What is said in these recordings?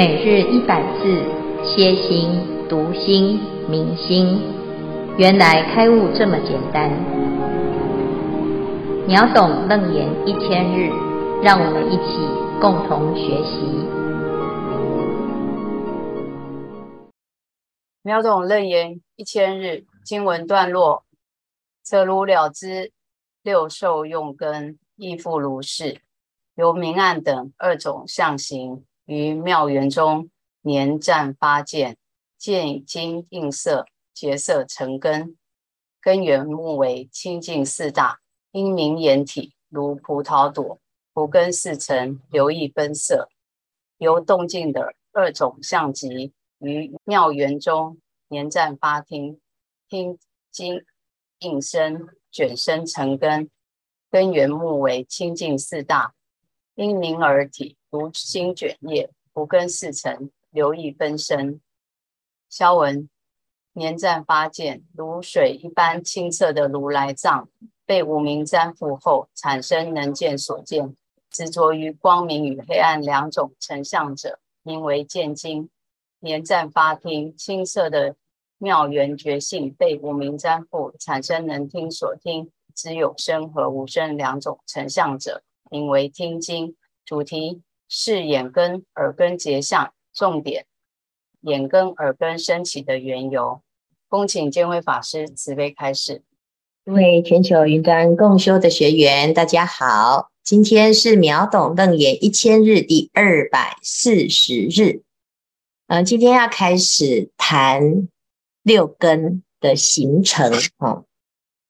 每日一百字，歇心、读心、明心，原来开悟这么简单。秒懂楞严一千日，让我们一起共同学习。秒懂楞严一千日经文段落，则如了知六受用根亦复如是，由明暗等二种相形。于妙园中年暂发见，见金映色，结色成根，根源目为清净四大，因明眼体如葡萄朵，葡根四成，流溢分色。由动静的二种相集，于妙园中年暂发听，听金映声，卷生成根，根源目为清净四大，因明耳体。如新卷叶，无根四成，流溢分身。消文年暂发见，如水一般清澈的如来藏，被无明沾覆后，产生能见所见。执着于光明与黑暗两种成相者，名为见经。年暂发听，清澈的妙缘觉性被无明沾覆，产生能听所听，知有声和无声两种成相者，名为听经。主题。是眼根、耳根结相，重点眼根、耳根升起的缘由。恭请见辉法师慈悲开示。各位全球云端共修的学员，大家好，今天是秒懂楞严一千日第二百四十日。嗯、今天要开始谈六根的形成。哦，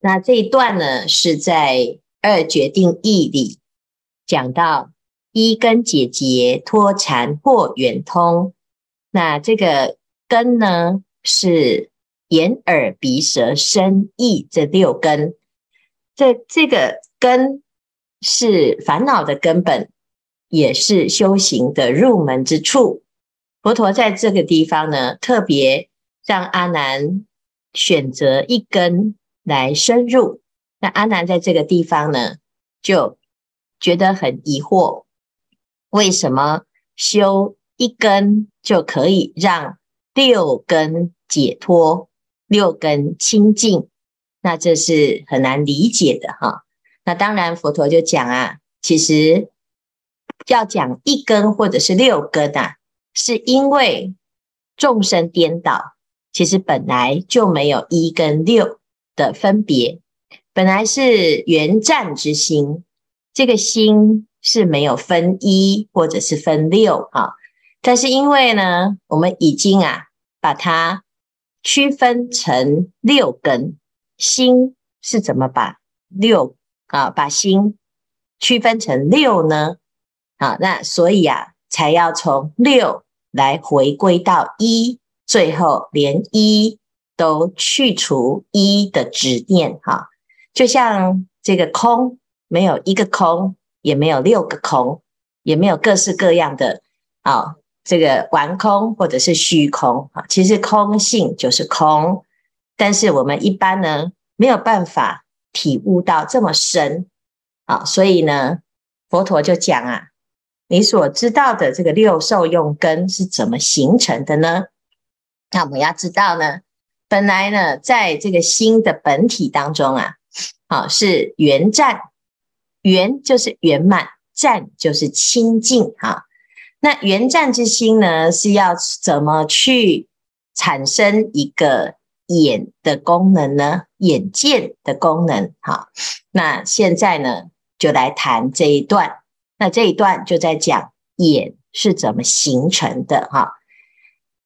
那这一段呢，是在二决定义里讲到。一根解结脱缠或圆通，那这个根呢，是眼耳鼻舌身意这六根，这这个根是烦恼的根本，也是修行的入门之处。佛陀在这个地方呢，特别让阿难选择一根来深入。那阿难在这个地方呢，就觉得很疑惑。为什么修一根就可以让六根解脱、六根清净？那这是很难理解的哈。那当然，佛陀就讲啊，其实要讲一根或者是六根啊，是因为众生颠倒，其实本来就没有一跟六的分别，本来是圆湛之心，这个心。是没有分一或者是分六啊，但是因为呢，我们已经啊把它区分成六根，心是怎么把六啊把心区分成六呢？啊，那所以啊才要从六来回归到一，最后连一都去除一的执念哈，就像这个空没有一个空。也没有六个空，也没有各式各样的啊、哦，这个顽空或者是虚空啊。其实空性就是空，但是我们一般呢没有办法体悟到这么深啊，所以呢，佛陀就讲啊，你所知道的这个六受用根是怎么形成的呢？那我们要知道呢，本来呢，在这个心的本体当中啊，啊是圆湛。圆就是圆满，湛就是清净哈。那圆湛之心呢，是要怎么去产生一个眼的功能呢？眼见的功能哈。那现在呢，就来谈这一段。那这一段就在讲眼是怎么形成的哈。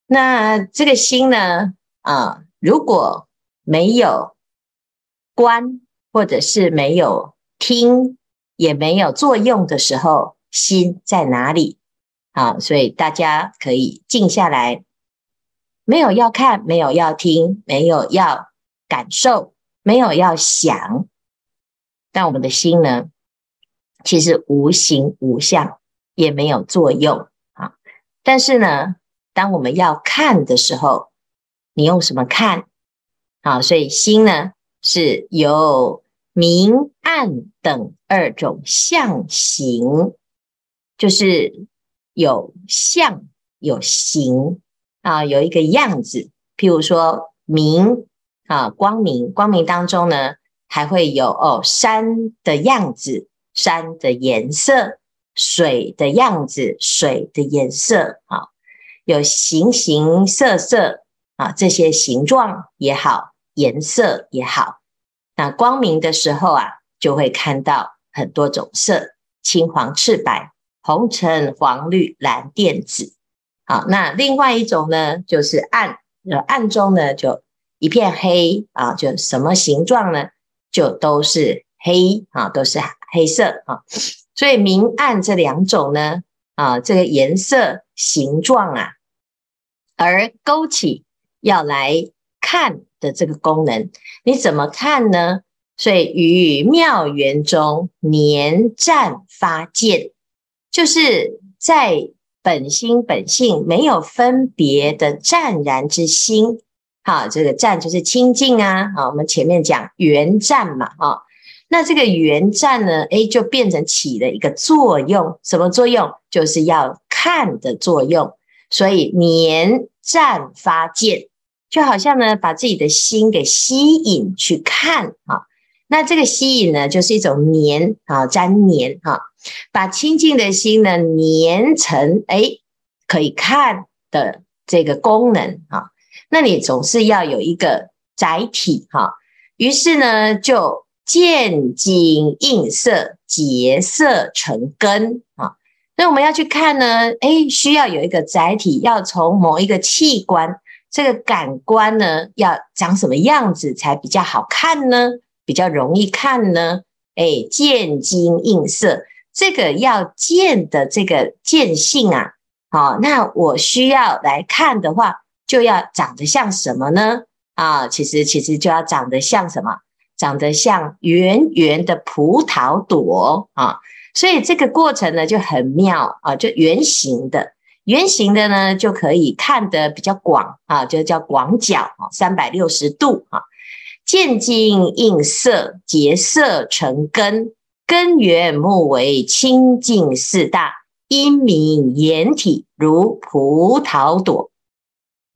那这个心呢，啊，如果没有观，或者是没有听。也没有作用的时候，心在哪里？好，所以大家可以静下来，没有要看，没有要听，没有要感受，没有要想。但我们的心呢，其实无形无相，也没有作用啊。但是呢，当我们要看的时候，你用什么看？好，所以心呢，是由。明暗等二种象形，就是有象有形啊，有一个样子。譬如说明啊，光明，光明当中呢，还会有哦山的样子，山的颜色，水的样子，水的颜色啊，有形形色色啊，这些形状也好，颜色也好。那光明的时候啊，就会看到很多种色，青黄赤白。红橙黄绿蓝靛紫，好，那另外一种呢，就是暗，呃，暗中呢就一片黑啊，就什么形状呢，就都是黑啊，都是黑色啊。所以明暗这两种呢，啊，这个颜色形状啊，而勾起要来看的这个功能，你怎么看呢？所以于妙缘中黏湛发见。就是在本心本性没有分别的湛然之心，好，这个湛就是清净啊，好，我们前面讲圆湛嘛，啊，那这个圆湛呢，诶，就变成起了一个作用，什么作用？就是要看的作用，所以黏湛发见，就好像呢，把自己的心给吸引去看，啊，那这个吸引呢，就是一种黏啊，粘黏哈。把清净的心呢粘成诶可以看的这个功能啊，那你总是要有一个载体哈。于是呢，就见精映色，结色成根啊。那我们要去看呢，诶需要有一个载体，要从某一个器官，这个感官呢，要长什么样子才比较好看呢？比较容易看呢？诶见精映色。这个要见的这个见性啊，好，那我需要来看的话，就要长得像什么呢？啊，其实其实就要长得像什么？长得像圆圆的葡萄朵啊，所以这个过程呢就很妙啊，就圆形的，圆形的呢就可以看得比较广啊，就叫广角啊，三百六十度啊，见精映色，结色成根。根源目为清净四大，因名眼体如葡萄朵。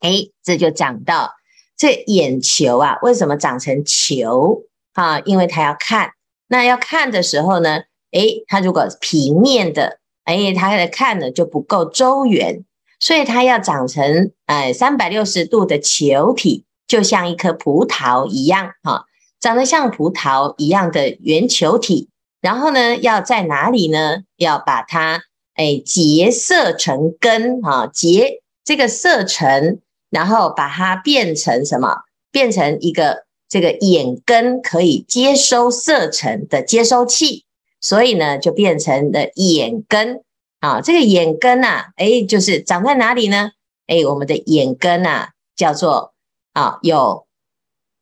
诶，这就讲到这眼球啊，为什么长成球啊？因为它要看，那要看的时候呢，诶，它如果平面的，诶，它的看呢就不够周圆，所以它要长成哎三百六十度的球体，就像一颗葡萄一样啊，长得像葡萄一样的圆球体。然后呢，要在哪里呢？要把它诶结色成根啊，结这个色成，然后把它变成什么？变成一个这个眼根可以接收色成的接收器，所以呢，就变成了眼根啊。这个眼根呐，诶，就是长在哪里呢？诶，我们的眼根呐，叫做啊，有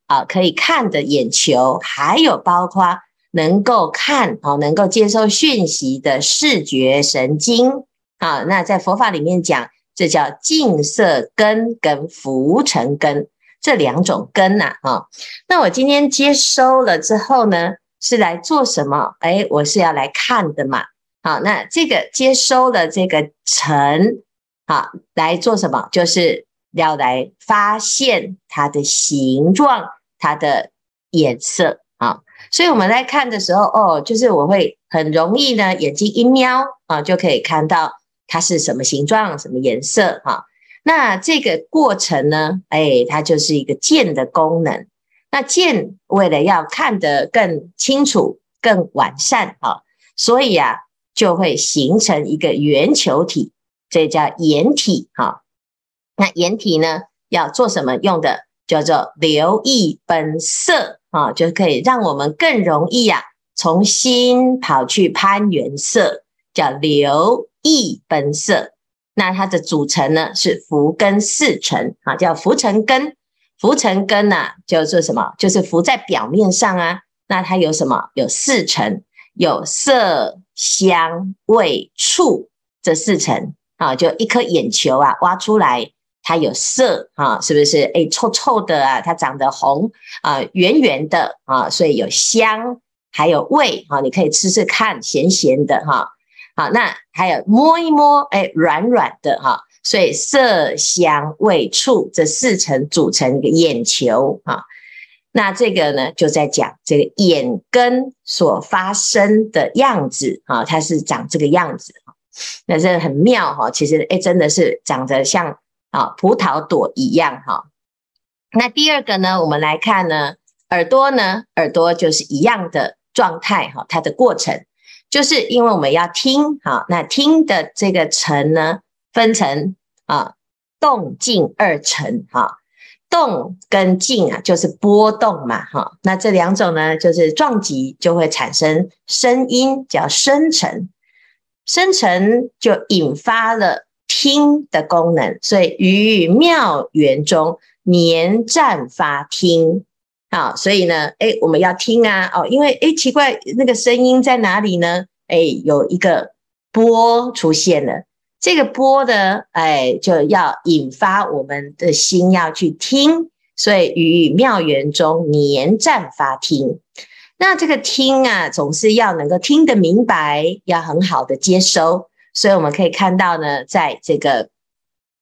啊可以看的眼球，还有包括。能够看啊，能够接受讯息的视觉神经啊，那在佛法里面讲，这叫净色根跟浮尘根这两种根呐啊。那我今天接收了之后呢，是来做什么？哎，我是要来看的嘛。好，那这个接收了这个尘，好，来做什么？就是要来发现它的形状，它的颜色啊。所以我们在看的时候，哦，就是我会很容易呢，眼睛一瞄啊，就可以看到它是什么形状、什么颜色哈。那这个过程呢，哎，它就是一个见的功能。那见为了要看得更清楚、更完善啊，所以啊，就会形成一个圆球体，这叫眼体哈。那眼体呢，要做什么用的？叫做留意本色。啊，就可以让我们更容易啊，从心跑去攀缘色，叫留意本色。那它的组成呢是浮根四尘啊，叫浮尘根。浮尘根呢叫做什么？就是浮在表面上啊。那它有什么？有四层，有色香味触这四层啊，就一颗眼球啊，挖出来。它有色啊，是不是？哎，臭臭的啊，它长得红啊，圆圆的啊，所以有香，还有味啊，你可以吃吃看，咸咸的哈。好，那还有摸一摸，哎，软软的哈。所以色香味触这四层组成一个眼球啊。那这个呢，就在讲这个眼根所发生的样子啊，它是长这个样子。那这很妙哈，其实哎，真的是长得像啊葡萄朵一样哈。那第二个呢，我们来看呢，耳朵呢，耳朵就是一样的状态哈，它的过程就是因为我们要听哈，那听的这个层呢，分成啊动静二层哈，动跟静啊就是波动嘛哈，那这两种呢就是撞击就会产生声音，叫声沉。生成就引发了听的功能，所以于妙缘中黏暂发听。好，所以呢，诶，我们要听啊，哦，因为诶，奇怪，那个声音在哪里呢？诶，有一个波出现了，这个波呢，诶，就要引发我们的心要去听，所以于妙缘中黏暂发听。那这个听啊，总是要能够听得明白，要很好的接收。所以我们可以看到呢，在这个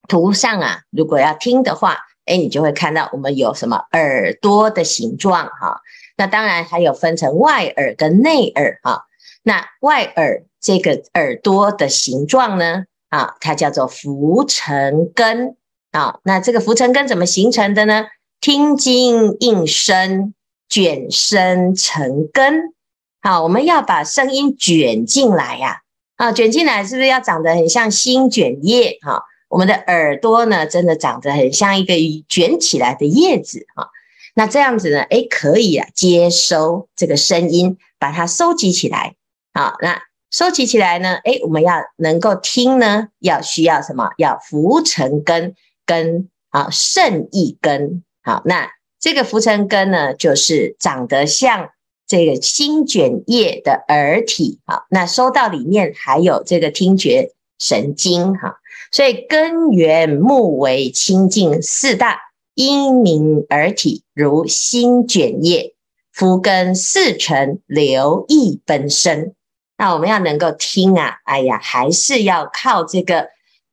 图上啊，如果要听的话，哎，你就会看到我们有什么耳朵的形状哈。那当然还有分成外耳跟内耳哈。那外耳这个耳朵的形状呢，啊，它叫做浮尘根啊。那这个浮尘根怎么形成的呢？听经应声。卷声成根，好，我们要把声音卷进来呀，啊，卷进来是不是要长得很像新卷叶？哈，我们的耳朵呢，真的长得很像一个卷起来的叶子，哈，那这样子呢，诶，可以啊，接收这个声音，把它收集起来，好，那收集起来呢，诶，我们要能够听呢，要需要什么？要浮尘根跟啊胜意根，好，那。这个浮尘根呢，就是长得像这个新卷叶的耳体，好，那收到里面还有这个听觉神经，哈，所以根源目为清净四大，因明耳体如新卷叶，浮根四层流溢奔声。那我们要能够听啊，哎呀，还是要靠这个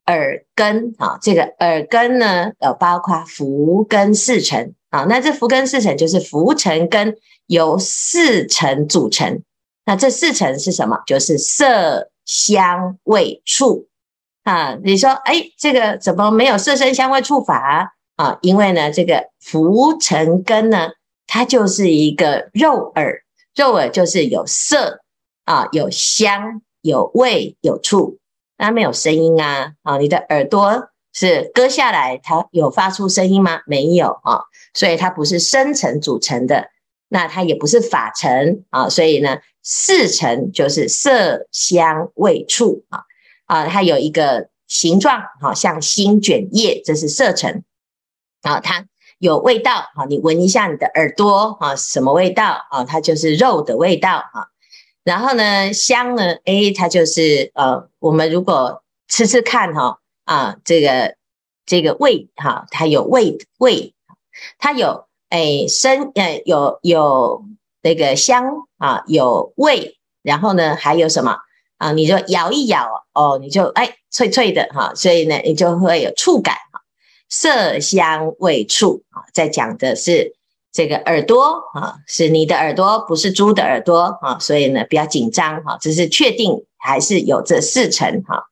耳根啊，这个耳根呢，呃，包括浮根四层。啊，那这浮根四层就是浮尘根由四层组成。那这四层是什么？就是色香味触啊。你说，哎，这个怎么没有色声香味触法啊？因为呢，这个浮尘根呢，它就是一个肉耳，肉耳就是有色啊，有香，有味，有触，那没有声音啊。啊，你的耳朵是割下来，它有发出声音吗？没有啊。所以它不是声层组成的，那它也不是法层啊，所以呢，四层就是色香味触啊啊，它有一个形状，好像新卷叶，这是色层啊，它有味道啊，你闻一下你的耳朵啊，什么味道啊？它就是肉的味道啊。然后呢，香呢，诶，它就是呃，我们如果吃吃看哈啊，这个这个味哈，它有味味。它有诶生诶有有那个香啊，有味，然后呢还有什么啊？你就咬一咬哦，你就哎脆脆的哈，所以呢你就会有触感哈，色香味触啊。在讲的是这个耳朵啊，是你的耳朵，不是猪的耳朵啊，所以呢不要紧张哈，只是确定还是有这四层哈。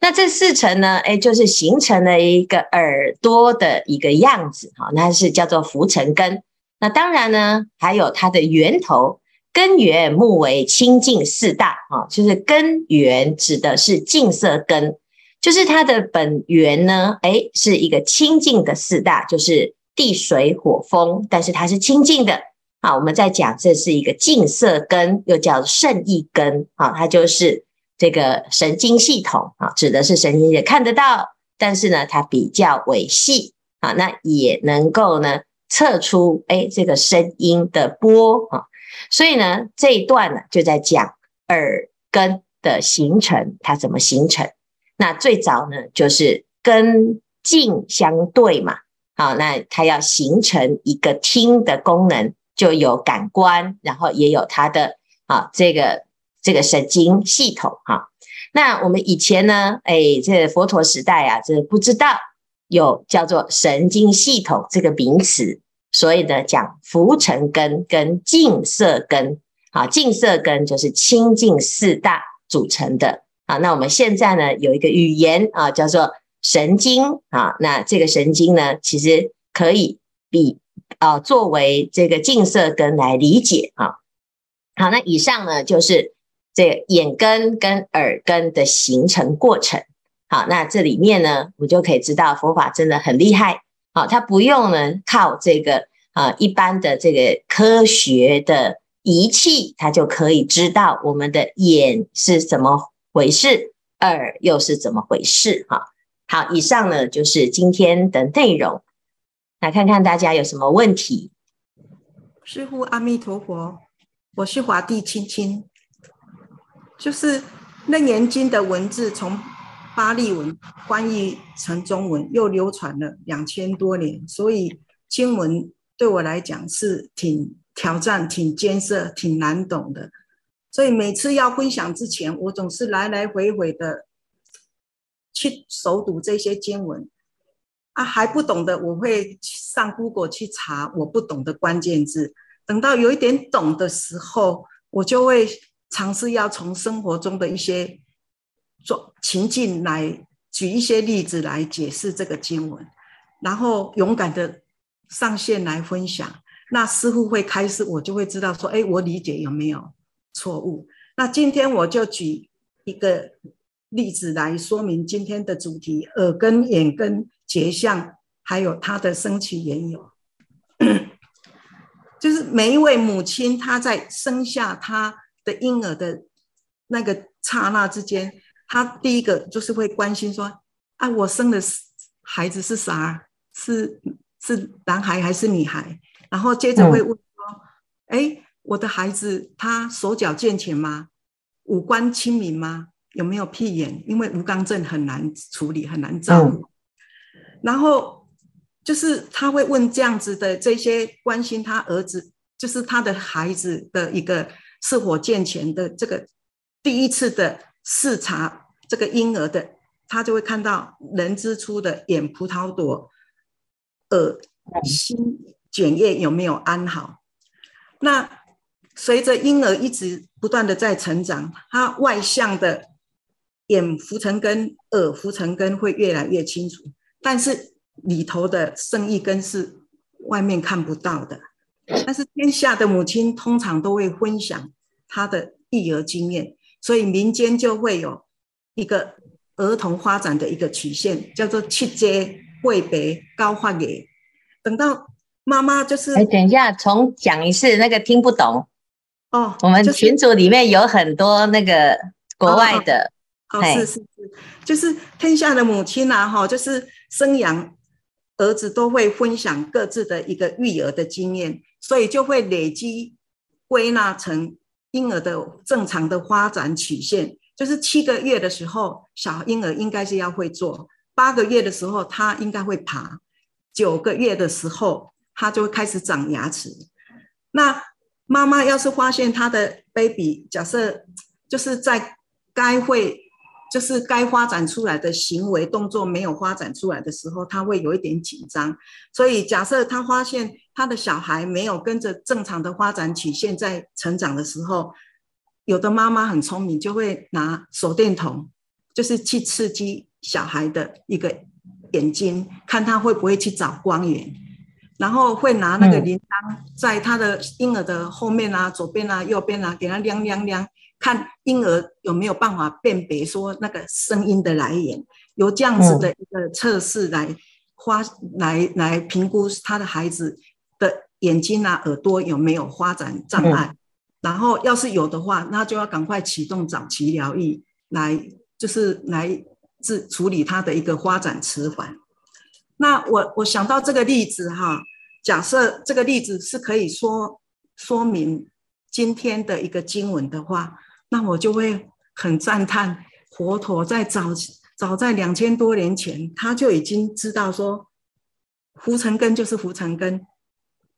那这四层呢？哎，就是形成了一个耳朵的一个样子，哈，那是叫做浮尘根。那当然呢，还有它的源头，根源目为清净四大，哈，就是根源指的是净色根，就是它的本源呢，哎，是一个清净的四大，就是地水火风，但是它是清净的。啊，我们在讲这是一个净色根，又叫胜意根，啊，它就是。这个神经系统啊，指的是神经也看得到，但是呢，它比较微细啊，那也能够呢测出哎这个声音的波啊，所以呢这一段呢就在讲耳根的形成，它怎么形成？那最早呢就是根静相对嘛，好，那它要形成一个听的功能，就有感官，然后也有它的啊这个。这个神经系统哈，那我们以前呢，哎，这佛陀时代啊，这不知道有叫做神经系统这个名词，所以呢，讲浮尘根跟净色根，啊，净色根就是清净四大组成的啊。那我们现在呢，有一个语言啊，叫做神经啊。那这个神经呢，其实可以比啊作为这个净色根来理解啊。好，那以上呢就是这眼根跟耳根的形成过程。好，那这里面呢，我就可以知道佛法真的很厉害。好，它不用呢靠这个啊一般的这个科学的仪器，它就可以知道我们的眼是怎么回事，耳又是怎么回事。哈，好，以上呢就是今天的内容。来看看大家有什么问题。师父阿弥陀佛。我是华帝青青，就是《楞严经》的文字从巴利文翻译成中文，又流传了两千多年，所以经文对我来讲是挺挑战、挺艰涩、挺难懂的。所以每次要分享之前，我总是来来回回的去熟读这些经文。啊，还不懂的，我会上 Google 去查我不懂的关键字。等到有一点懂的时候，我就会尝试要从生活中的一些状情境来举一些例子来解释这个经文，然后勇敢的上线来分享。那师傅会开始，我就会知道说，哎，我理解有没有错误？那今天我就举一个例子来说明今天的主题：耳根、眼根结相，还有它的生起缘由。就是每一位母亲，她在生下她的婴儿的那个刹那之间，她第一个就是会关心说：“啊，我生的孩子是啥？是是男孩还是女孩？”然后接着会问说：“哎，我的孩子他手脚健全吗？五官清明吗？有没有屁眼？因为无肛症很难处理，很难照顾。”然后。就是他会问这样子的这些关心他儿子，就是他的孩子的一个是否健全的这个第一次的视察这个婴儿的，他就会看到人之初的眼葡萄朵，耳心卷叶有没有安好？那随着婴儿一直不断的在成长，他外向的眼浮尘根、耳浮尘根会越来越清楚，但是。里头的生意根是外面看不到的，但是天下的母亲通常都会分享她的育儿经验，所以民间就会有一个儿童发展的一个曲线，叫做七阶会别高发野。等到妈妈就是，哎，等一下，重讲一次，那个听不懂哦。我们群组里面有很多那个国外的，哦，是是是，就是天下的母亲呐，哈，就是生养。儿子都会分享各自的一个育儿的经验，所以就会累积归纳成婴儿的正常的发展曲线。就是七个月的时候，小婴儿应该是要会坐；八个月的时候，他应该会爬；九个月的时候，他就会开始长牙齿。那妈妈要是发现他的 baby，假设就是在该会。就是该发展出来的行为动作没有发展出来的时候，他会有一点紧张。所以假设他发现他的小孩没有跟着正常的发展曲线在成长的时候，有的妈妈很聪明，就会拿手电筒，就是去刺激小孩的一个眼睛，看他会不会去找光源，然后会拿那个铃铛在他的婴儿的后面啊、左边啊、右边啊，给他亮亮亮。看婴儿有没有办法辨别说那个声音的来源，由这样子的一个测试来发来来评估他的孩子的眼睛啊、耳朵有没有发展障碍，然后要是有的话，那就要赶快启动早期疗愈，来就是来治处理他的一个发展迟缓。那我我想到这个例子哈，假设这个例子是可以说说明今天的一个经文的话。那我就会很赞叹，佛陀在早早在两千多年前，他就已经知道说，浮尘根就是浮尘根，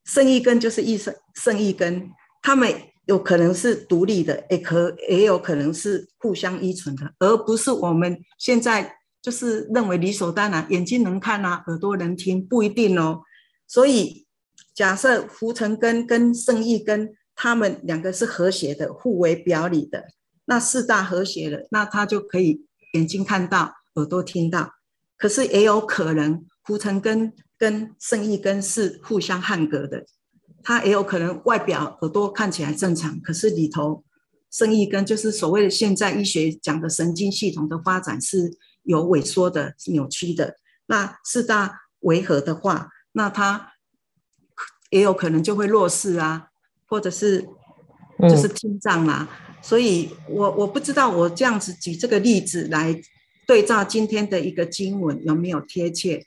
胜义根就是义胜胜义根，他们有可能是独立的，也可也有可能是互相依存的，而不是我们现在就是认为理所当然，眼睛能看啊，耳朵能听，不一定哦。所以假设浮尘根跟胜义根，他们两个是和谐的，互为表里的，那四大和谐了，那他就可以眼睛看到，耳朵听到。可是也有可能浮尘根跟胜义根是互相捍格的。他也有可能外表耳朵看起来正常，可是里头胜义根就是所谓的现在医学讲的神经系统的发展是有萎缩的、扭曲的。那四大违和的话，那他也有可能就会弱视啊，或者是就是听障啦、啊。嗯、所以我我不知道我这样子举这个例子来对照今天的一个经文有没有贴切？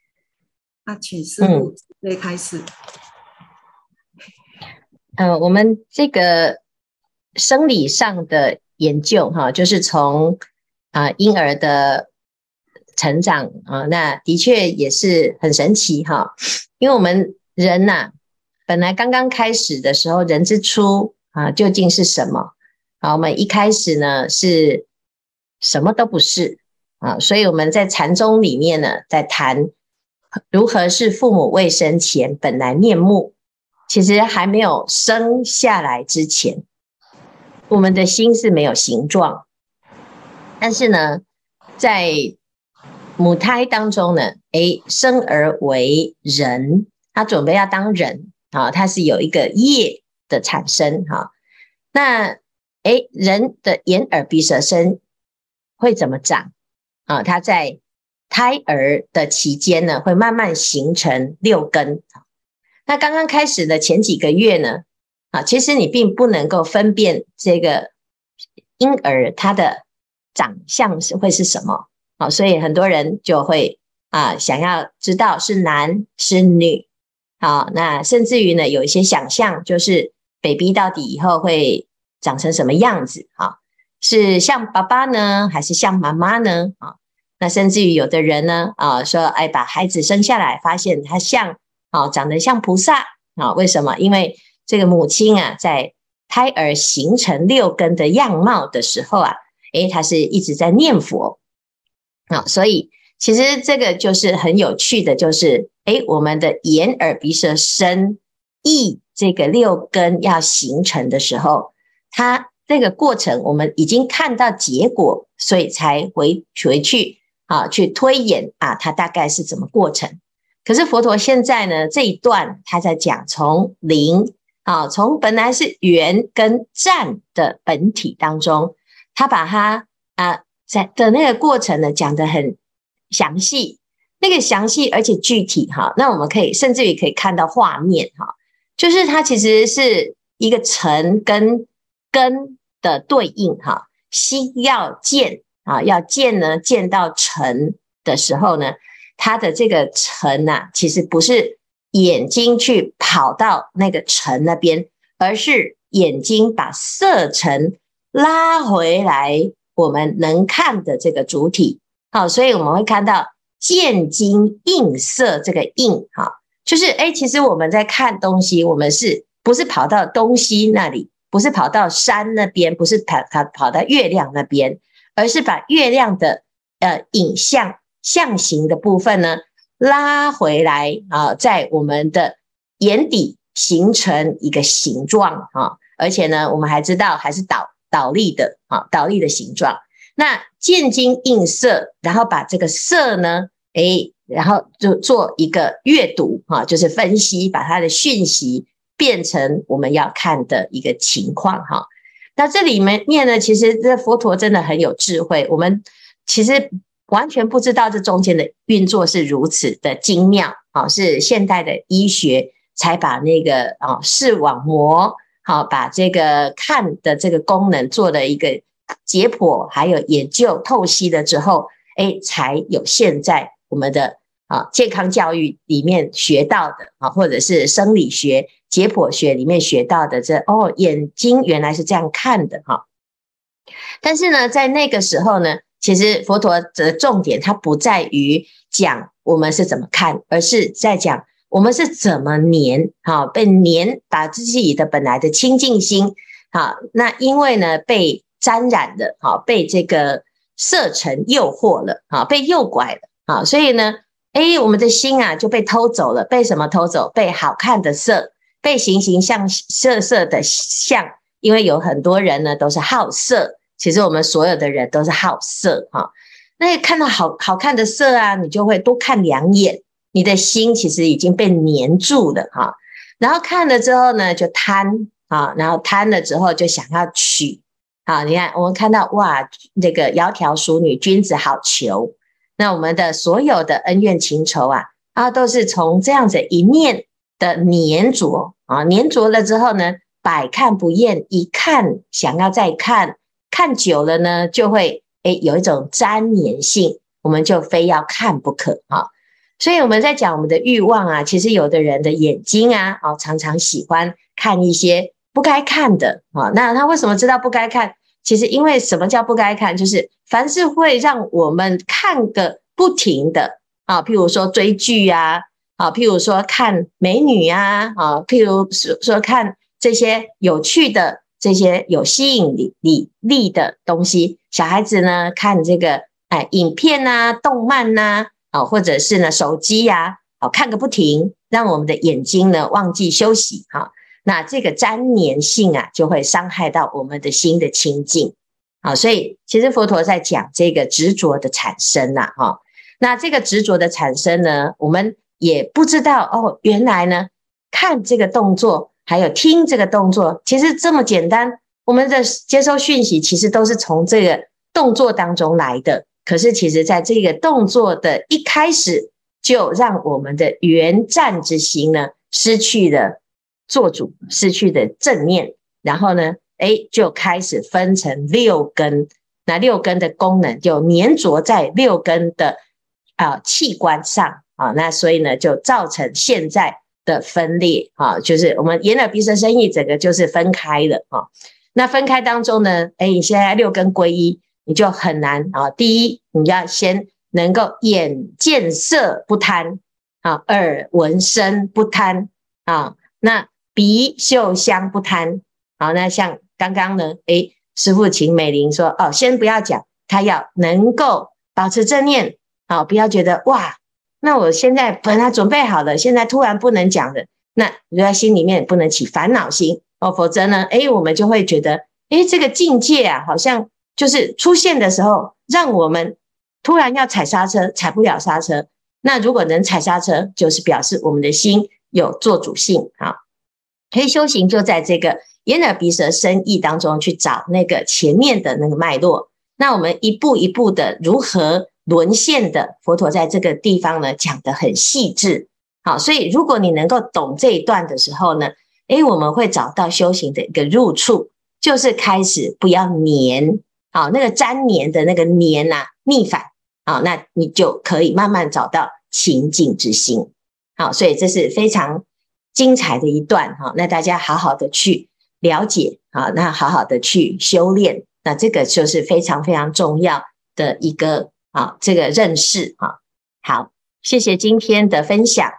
那请师父可以开始。呃，我们这个生理上的研究哈，就是从啊婴儿的成长啊，那的确也是很神奇哈。因为我们人呐，本来刚刚开始的时候，人之初啊，究竟是什么？啊，我们一开始呢是什么都不是啊，所以我们在禅宗里面呢，在谈如何是父母未生前本来面目。其实还没有生下来之前，我们的心是没有形状。但是呢，在母胎当中呢，诶，生而为人，他准备要当人啊，它是有一个业的产生哈。那诶，人的眼耳鼻舌身会怎么长啊？它在胎儿的期间呢，会慢慢形成六根。那刚刚开始的前几个月呢，啊，其实你并不能够分辨这个婴儿他的长相是会是什么，啊，所以很多人就会啊想要知道是男是女，啊，那甚至于呢有一些想象，就是 baby 到底以后会长成什么样子，啊，是像爸爸呢，还是像妈妈呢？啊，那甚至于有的人呢，啊，说哎把孩子生下来，发现他像。啊，长得像菩萨啊？为什么？因为这个母亲啊，在胎儿形成六根的样貌的时候啊，诶，她是一直在念佛啊。所以其实这个就是很有趣的，就是诶，我们的眼耳鼻舌身意这个六根要形成的时候，它这个过程我们已经看到结果，所以才回回去啊去推演啊，它大概是怎么过程。可是佛陀现在呢，这一段他在讲从零啊，从本来是圆跟战的本体当中，他把它啊在的那个过程呢讲得很详细，那个详细而且具体哈，那我们可以甚至于可以看到画面哈，就是它其实是一个尘跟根的对应哈，心要见啊，要见呢见到尘的时候呢。它的这个尘呐，其实不是眼睛去跑到那个尘那边，而是眼睛把色尘拉回来，我们能看的这个主体。好，所以我们会看到见金映色这个映，哈，就是哎，其实我们在看东西，我们是不是跑到东西那里？不是跑到山那边，不是跑跑跑到月亮那边，而是把月亮的呃影像。象形的部分呢，拉回来啊，在我们的眼底形成一个形状啊，而且呢，我们还知道还是倒倒立的啊，倒立的形状。那见金映色，然后把这个色呢，诶，然后就做一个阅读啊，就是分析，把它的讯息变成我们要看的一个情况哈。那这里面面呢，其实这佛陀真的很有智慧，我们其实。完全不知道这中间的运作是如此的精妙啊！是现代的医学才把那个啊视网膜好把这个看的这个功能做了一个解剖，还有研究透析了之后，哎，才有现在我们的啊健康教育里面学到的啊，或者是生理学解剖学里面学到的这哦，眼睛原来是这样看的哈。但是呢，在那个时候呢。其实佛陀的重点，它不在于讲我们是怎么看，而是在讲我们是怎么黏，哈，被黏，把自己的本来的清净心啊，那因为呢被沾染了，好，被这个色尘诱惑了，好，被诱拐了，啊，所以呢，哎，我们的心啊就被偷走了，被什么偷走？被好看的色，被形形象色色的相，因为有很多人呢都是好色，其实我们所有的人都是好色，哈，那看到好好看的色啊，你就会多看两眼，你的心其实已经被黏住了，哈，然后看了之后呢，就贪。啊，然后贪了之后就想要取，好，你看我们看到哇，这个窈窕淑女，君子好逑。那我们的所有的恩怨情仇啊，啊，都是从这样子一念的粘着啊，粘着了之后呢，百看不厌，一看想要再看，看久了呢，就会诶有一种粘黏性，我们就非要看不可啊。所以我们在讲我们的欲望啊，其实有的人的眼睛啊，哦，常常喜欢看一些。不该看的啊，那他为什么知道不该看？其实因为什么叫不该看？就是凡是会让我们看个不停的啊，譬如说追剧啊，啊，譬如说看美女啊，啊，譬如说说看这些有趣的、这些有吸引力力的东西。小孩子呢，看这个哎影片呐、动漫呐，啊，或者是呢手机呀，啊，看个不停，让我们的眼睛呢忘记休息哈。那这个粘黏性啊，就会伤害到我们的心的清净。好，所以其实佛陀在讲这个执着的产生呐，哈。那这个执着的产生呢，我们也不知道哦，原来呢，看这个动作，还有听这个动作，其实这么简单。我们的接收讯息，其实都是从这个动作当中来的。可是，其实在这个动作的一开始，就让我们的缘湛之心呢，失去了。做主失去的正念，然后呢，诶，就开始分成六根，那六根的功能就粘着在六根的啊器官上啊，那所以呢，就造成现在的分裂啊，就是我们眼耳鼻舌身意整个就是分开了啊。那分开当中呢，诶，你现在六根归一，你就很难啊。第一，你要先能够眼见色不贪啊，耳闻声不贪啊，那。鼻嗅香不贪，好，那像刚刚呢，诶，师父请美玲说，哦，先不要讲，他要能够保持正念，好，不要觉得哇，那我现在本来准备好了，现在突然不能讲了，那你在心里面不能起烦恼心。哦，否则呢，诶，我们就会觉得，诶，这个境界啊，好像就是出现的时候，让我们突然要踩刹车，踩不了刹车，那如果能踩刹车，就是表示我们的心有做主性。啊。可以修行，就在这个眼耳鼻舌身意当中去找那个前面的那个脉络。那我们一步一步的如何沦陷的，佛陀在这个地方呢讲得很细致。好，所以如果你能够懂这一段的时候呢，诶，我们会找到修行的一个入处，就是开始不要黏，好，那个粘黏的那个黏呐、逆反，好，那你就可以慢慢找到清净之心。好，所以这是非常。精彩的一段哈，那大家好好的去了解啊，那好好的去修炼，那这个就是非常非常重要的一个啊，这个认识哈。好，谢谢今天的分享。